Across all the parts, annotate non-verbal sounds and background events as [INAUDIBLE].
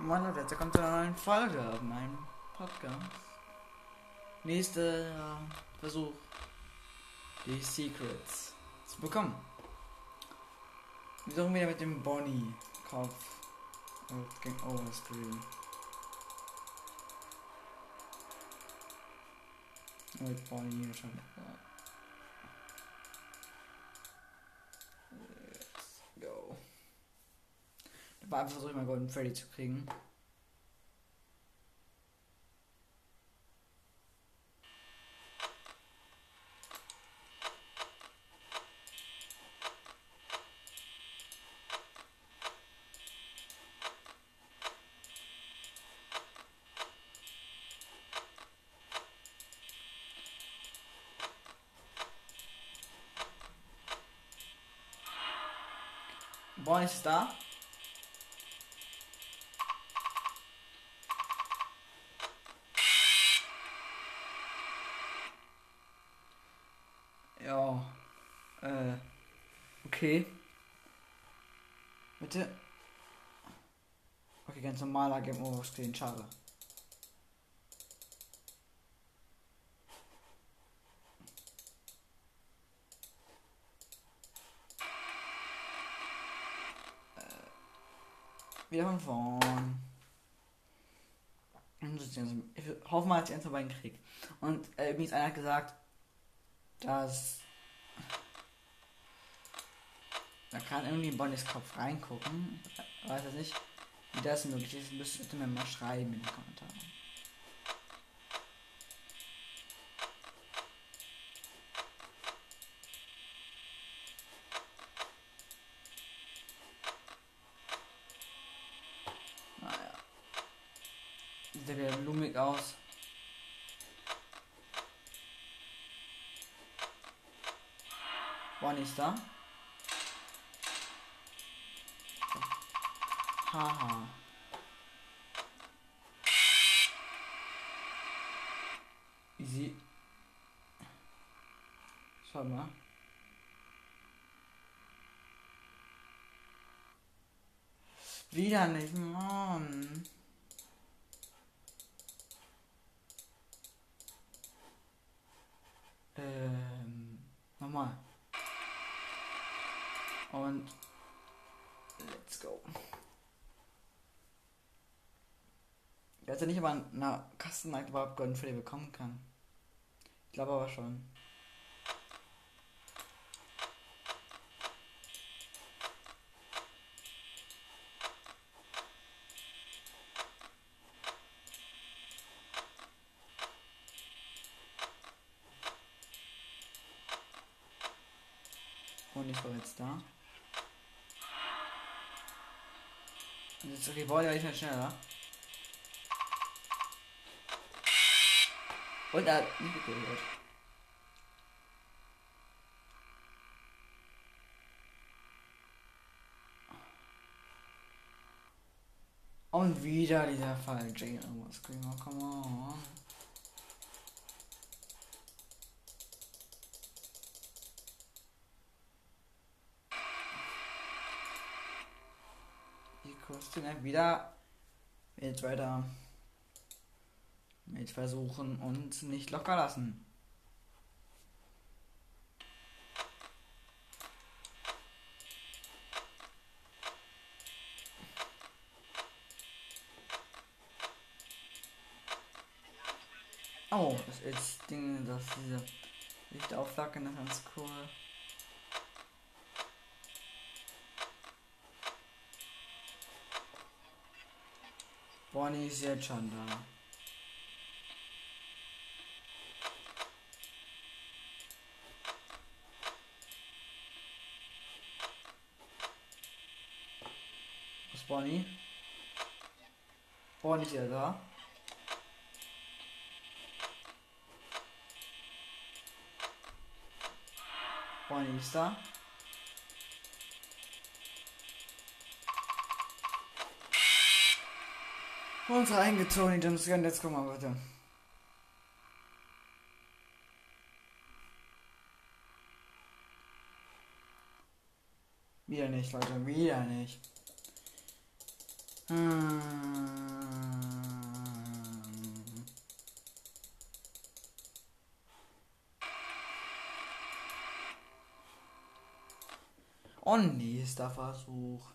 Moin Leute, jetzt kommt zu einer neuen Folge auf meinem Podcast. Nächster äh, Versuch, die Secrets zu bekommen. Wir suchen wieder mit dem Bonnie-Kopf. Und Game Over Screen. Mit Bonnie wahrscheinlich. Let's go. Dabei versuche ich mal Golden Freddy zu kriegen. Bonnie ist da. Ja. Äh. Okay. Bitte. Okay, ganz normaler Game Over Screen, schade. Äh, Wieder von vorn. Ich hoffe mal, dass ich eins vorbei kriege. Und äh, ist einer hat gesagt, dass da kann irgendwie in Bonnies Kopf reingucken. Weiß es nicht, wie das möglich ist. Müsst ihr mir mal schreiben in den Kommentaren. Naja. Sieht ja wieder blumig aus. Bonnie ist da. Haha. Easy. Schau mal. Wieder nicht, Mann. Ähm, nochmal. Und let's go. Ich weiß ja nicht, ob man einer Kastenmarkt überhaupt Golden Freddy bekommen kann. Ich glaube aber schon. Und ich war jetzt da. Und jetzt ja nicht mehr schneller. Und er gehört. Und wieder dieser Fall. Jane Elmer Screamer, come on. Die Kostüme wieder jetzt weiter mit versuchen und nicht locker lassen. Oh, das ist Ding, dass diese Lichtauflage noch ganz cool. Bonnie ist jetzt schon da. Bonnie? Bonnie ist ja da. Bonnie ist da. Uns eingezogen, Jumpscare. Jetzt mal bitte. Wieder nicht, Leute. Wieder nicht. Ähm. Oh nee, ist der Versuch.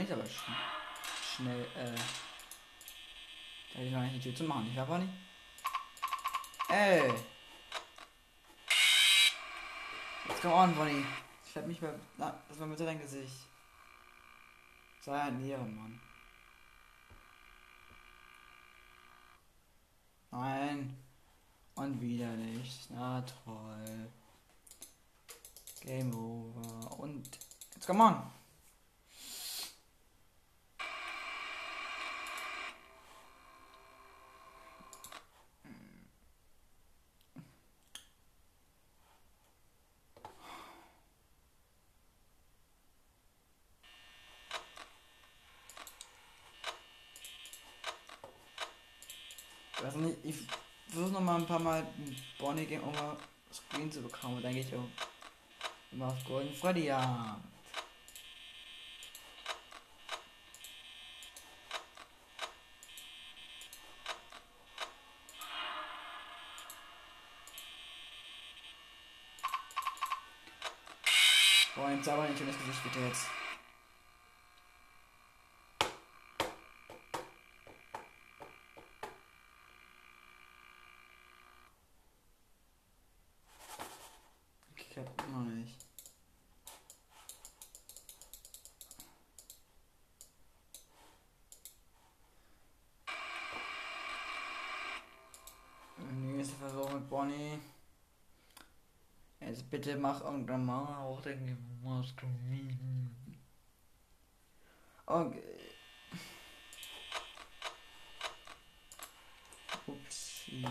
Nicht, aber sch schnell, äh. Da hätte ich noch nicht die Tür zu machen. Ich habe auch nicht. Ey! Jetzt komm on, Bonnie. Ich hab mich bei. Na, das war mit deinem Gesicht. Sei ein Ehrenmann. Nein. Und wieder nicht. Na toll. Game over. Und. Jetzt komm on. weiß nicht, ich versuche noch mal ein paar Mal Bonnie Game Over Screen zu bekommen, und denke ich auch immer auf Golden Freddy ja. Boah, ein Zauber ein schönes Gesicht bitte jetzt. Ich hab noch nicht. Nächster Versuch mit Bonnie. Jetzt bitte mach irgendwann mal auch den Maske. Okay. Upsi.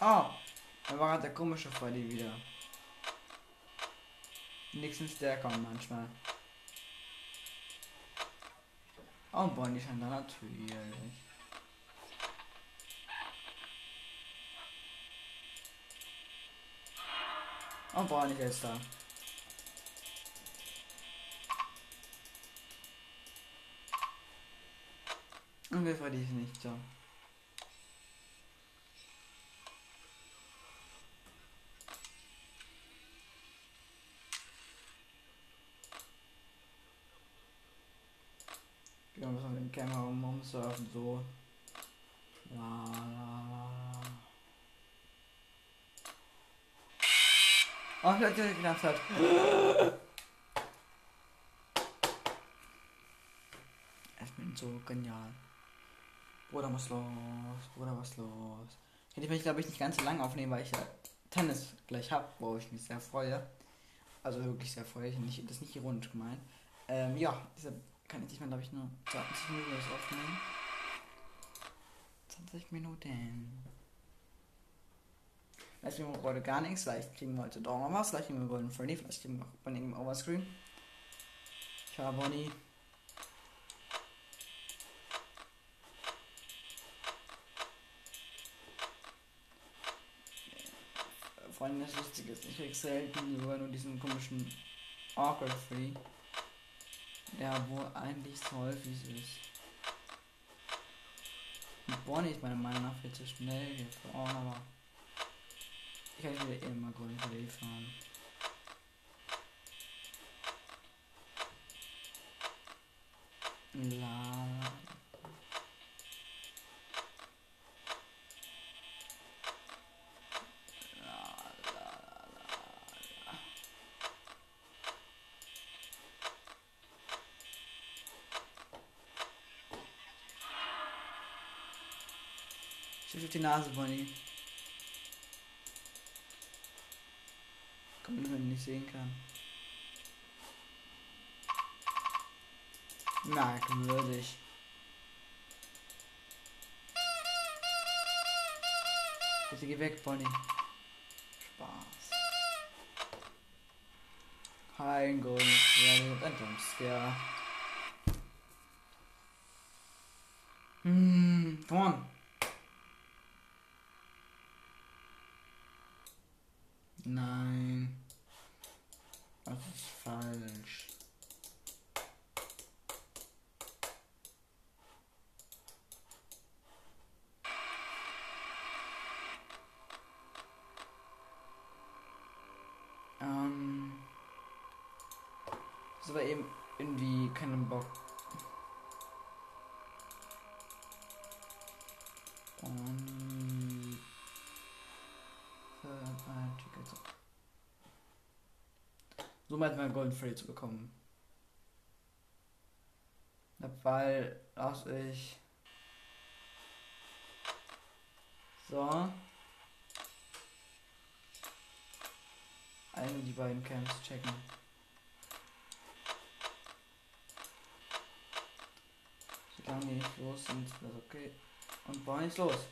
Oh, da war der komische Freddy wieder. Der kommt manchmal. Oh, Bonnie scheint da natürlich. Oh, Bonnie ist da. Und wir ist nicht da. Ja, müssen wir den Camera um, umsurfen, so. La, la, la. Vielleicht hat gedacht hat. [LAUGHS] Ich bin so genial. Bruder, was los? Bruder, was los? Hätte ich mich, glaube ich, nicht ganz so lange aufnehmen, weil ich ja Tennis gleich habe, wo ich mich sehr freue. Also wirklich sehr freue. Ich nicht, das ist nicht ironisch gemeint. Ähm, ja, deshalb kann ich diesmal, glaube ich, nur 20 Minuten aufnehmen. 20 Minuten. Vielleicht kriegen wir heute gar nichts, vielleicht kriegen wir heute noch was, vielleicht kriegen wir Golden Freddy, vielleicht kriegen wir auch Bonnie im Overscreen. Ciao, Bonnie. Vor allem das Lustige ist, ich krieg selten sogar nur diesen komischen Awkward Free. Ja, wo eigentlich so häufig ist. Und Bonnie ist meiner Meinung nach viel zu schnell hier vorne, aber ich kann wieder immer Golden Freddy fahren. La, Auf die Nase, Bonnie. Komm, wenn man nicht sehen kann. Merkwürdig. Bitte geh weg, Bonnie. Spaß. Kein Grund. Ja, ein Jumpscare. Hm, come on. Nein. Das ist falsch. Ähm. Das war eben irgendwie keinen Bock. Und. Für ein Ticket. So meint man Golden Freddy zu bekommen. Weil, lass ich. So. Eine die beiden Camps checken. Solange die nicht los sind, ist das okay. Und war nichts los.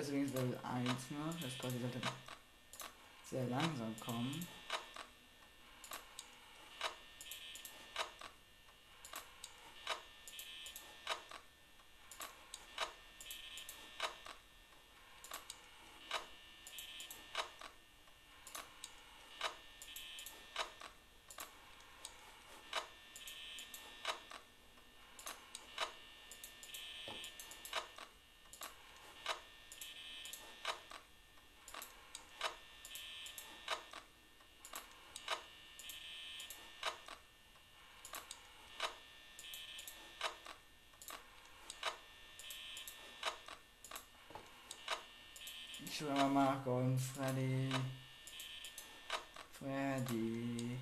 Ist übrigens Level 1 noch. Das quasi sollte sehr langsam kommen. Ich will mal nachkommen, Freddy. Freddy.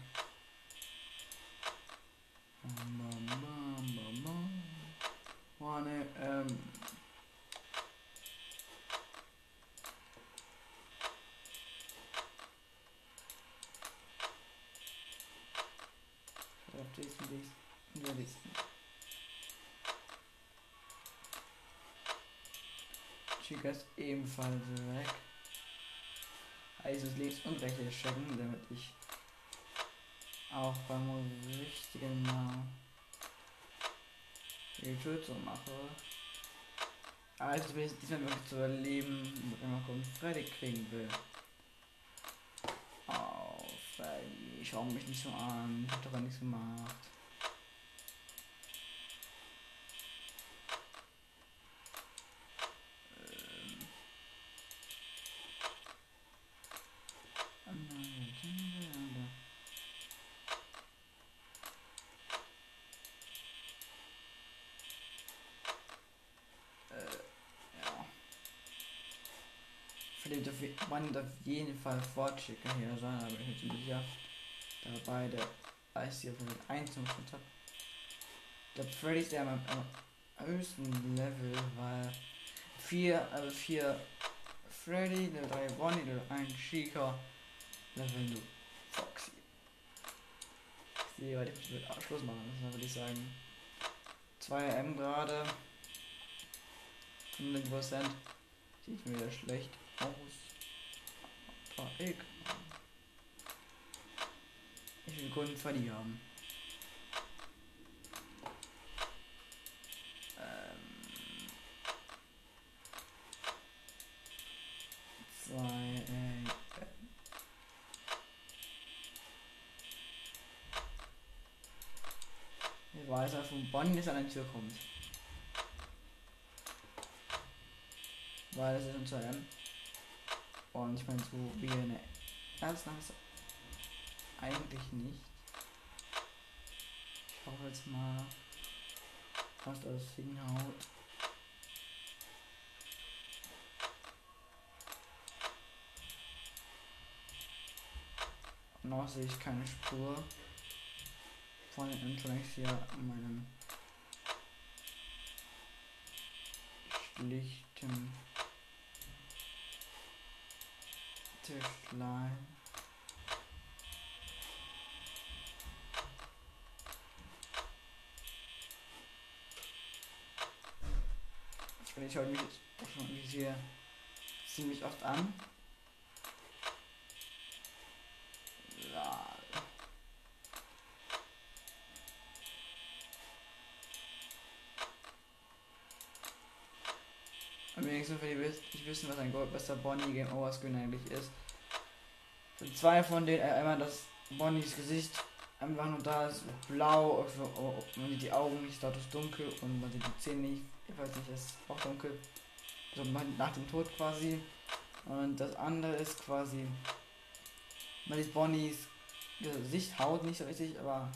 Mama, Mama. Wanna, ähm. Auf diesen, diesen, diesen. Chica ist ebenfalls weg. Also links und rechts checken, damit ich auch beim richtigen Mal die Tötung mache. Also will ich diesmal wirklich zu erleben, wenn man einen Freddy kriegen will. Oh, Freddy, schau mich nicht so an. Ich hab doch gar nichts gemacht. Verliert auf, man auf jeden Fall Fortschicker hier sein, aber ich bin sicher, da beide als die auf den 1 und habe. Der Freddy ist der am, am höchsten Level, weil 4, also 4 Freddy, Level 3 Bonnie, Level 1 Chica, Level 0 Foxy. Ich sehe, weil ich will Abschluss machen müssen, würde ich sagen. 2 M gerade. 5% sieht mir wieder schlecht aus. Egal. Ich will Kunden Freddy haben. Ähm. Äh, Ich weiß, dass von Bonn bis an eine Tür kommt. Weil es ist unter M. Und ich meine, so wie eine Ernstnahme eigentlich nicht. Ich hoffe jetzt mal, fast alles hinhaut. Noch sehe ich keine Spur. von Internet hier meinen schlichten Tischlein. Ich schaue mich schon hier ziemlich oft an. Am wenigsten will ich wissen, was ein Goldbester Bonnie Game Over Screen eigentlich ist. Für zwei von denen, äh, einmal das Bonnies Gesicht einfach nur da ist blau, also, oh, man sieht die Augen nicht, dort ist dunkel und man sieht die Zähne nicht, ich weiß nicht, ist auch dunkel. Also nach dem Tod quasi. Und das andere ist quasi, man sieht Bonnies Gesicht, Haut nicht so richtig, aber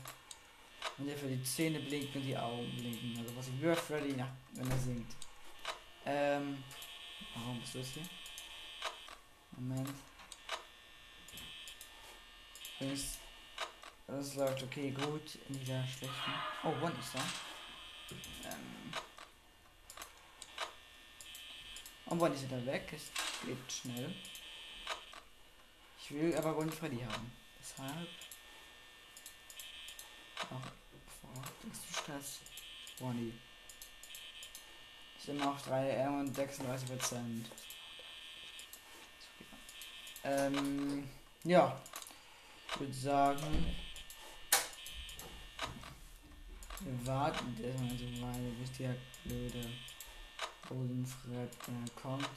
man sieht für die Zähne blinken und die Augen blinken. Also was ich höre Freddy, nach, wenn er singt. Ähm. Warum bist du jetzt hier? Moment. Übrigens, das läuft okay, gut in dieser schlechten. Oh, One ist da. Ähm. Und One ist wieder weg. Es geht schnell. Ich will aber One Freddy haben. Deshalb. Ach, denkst du Stress? Bonnie sind noch 3 M und 36 Prozent. Ähm, ja. Ich würde sagen, wir warten erstmal so weiter, bis der blöde Rosenfred äh, kommt.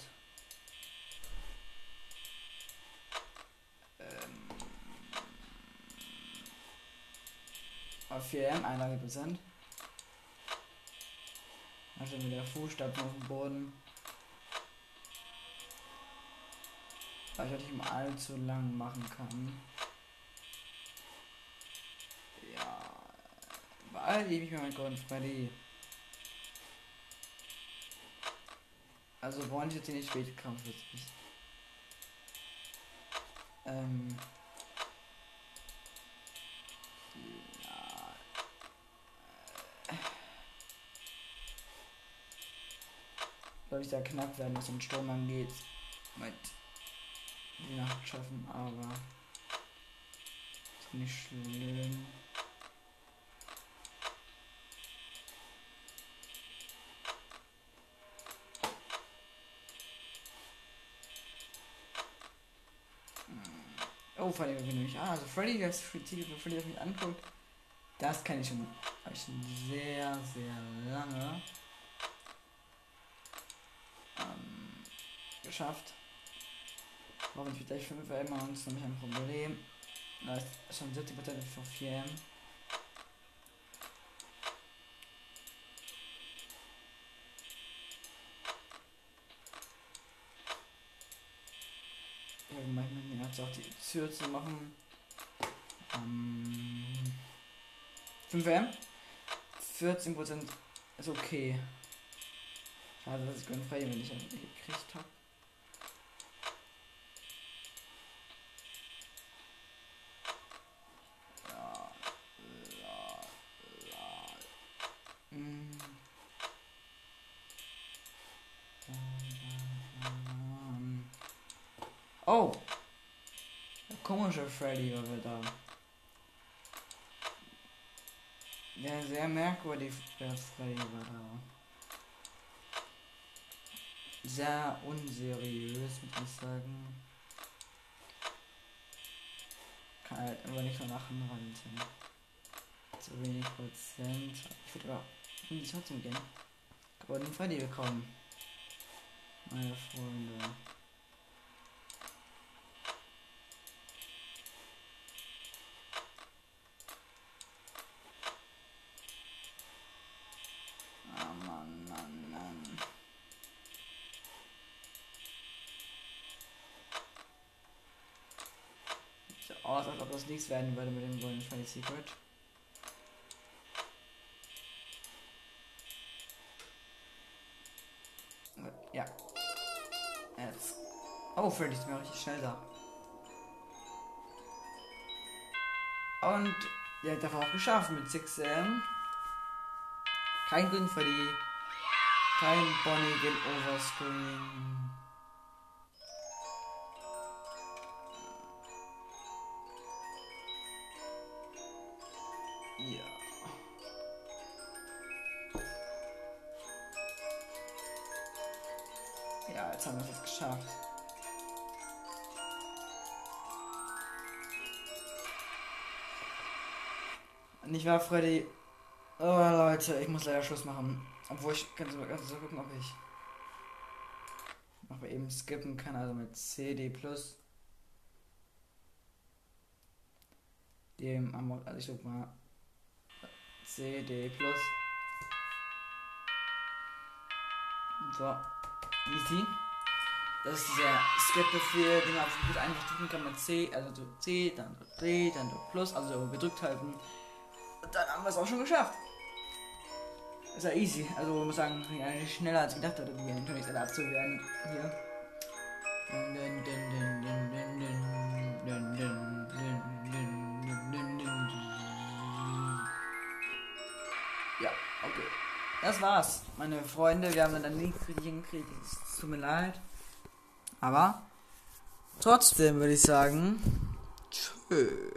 Ähm, auf 4M 31 Prozent. Also mit der Fußstapfen auf dem Boden. Weil ich das nicht mal allzu lang machen kann. Ja. Weil ich mir mein Golden Freddy. Also wollen ich jetzt den Spätkampf witzig. Ähm. Ich, sehr knapp werden, was den Sturm angeht. Mit die Nacht schaffen, aber ist nicht schlimm. Hm. Oh, vor allem nämlich. Ah, also Freddy, das Titel für Freddy, das mich anguckt, das kenne ich schon, ich schon sehr, sehr lange. Geschafft. Warum ich gleich 5 M und ist ein Problem. Da ist schon 70% für 4 M. Manchmal hat auch die Tür zu machen. Ähm, 5 M. 14% ist okay. Schade, dass ich wenn ich gekriegt habe. Oh! Der komische Freddy war wieder. Ja, sehr merkwürdig der Freddy war da. Sehr unseriös, muss ich sagen. Kann halt immer nicht so lachen, weil zu wenig Prozent. Ich würde aber nicht trotzdem gehen. Aber den Freddy bekommen. Meine Freunde. aus, als ob das nichts werden würde mit dem Golden Freddy Secret. Ja. Jetzt. Freddy ist mir richtig schnell da. Und Die hat einfach auch geschafft mit 6 m Kein Grün für die. Kein Bonnie geht Overscreen. Ja. Ja, jetzt haben wir es geschafft. Nicht wahr, Freddy? Oh, Leute, ich muss leider Schluss machen. Obwohl ich kann so, kannst so gucken, ob ich noch eben skippen kann, also mit CD plus. Dem, also ich guck mal CD plus. So, easy. Das ist dieser Skip-Befehl, den man gut einfach drücken kann mit C, also C, dann D, dann Plus, also gedrückt halten. Dann haben wir es auch schon geschafft. ist ja easy, also muss sagen, eigentlich schneller als gedacht hatte, die natürlich alle abzuwehren hier. Ja, okay. Das war's, meine Freunde. Wir haben dann nicht richtig hingekriegt. Es tut mir leid. Aber trotzdem würde ich sagen, tschö.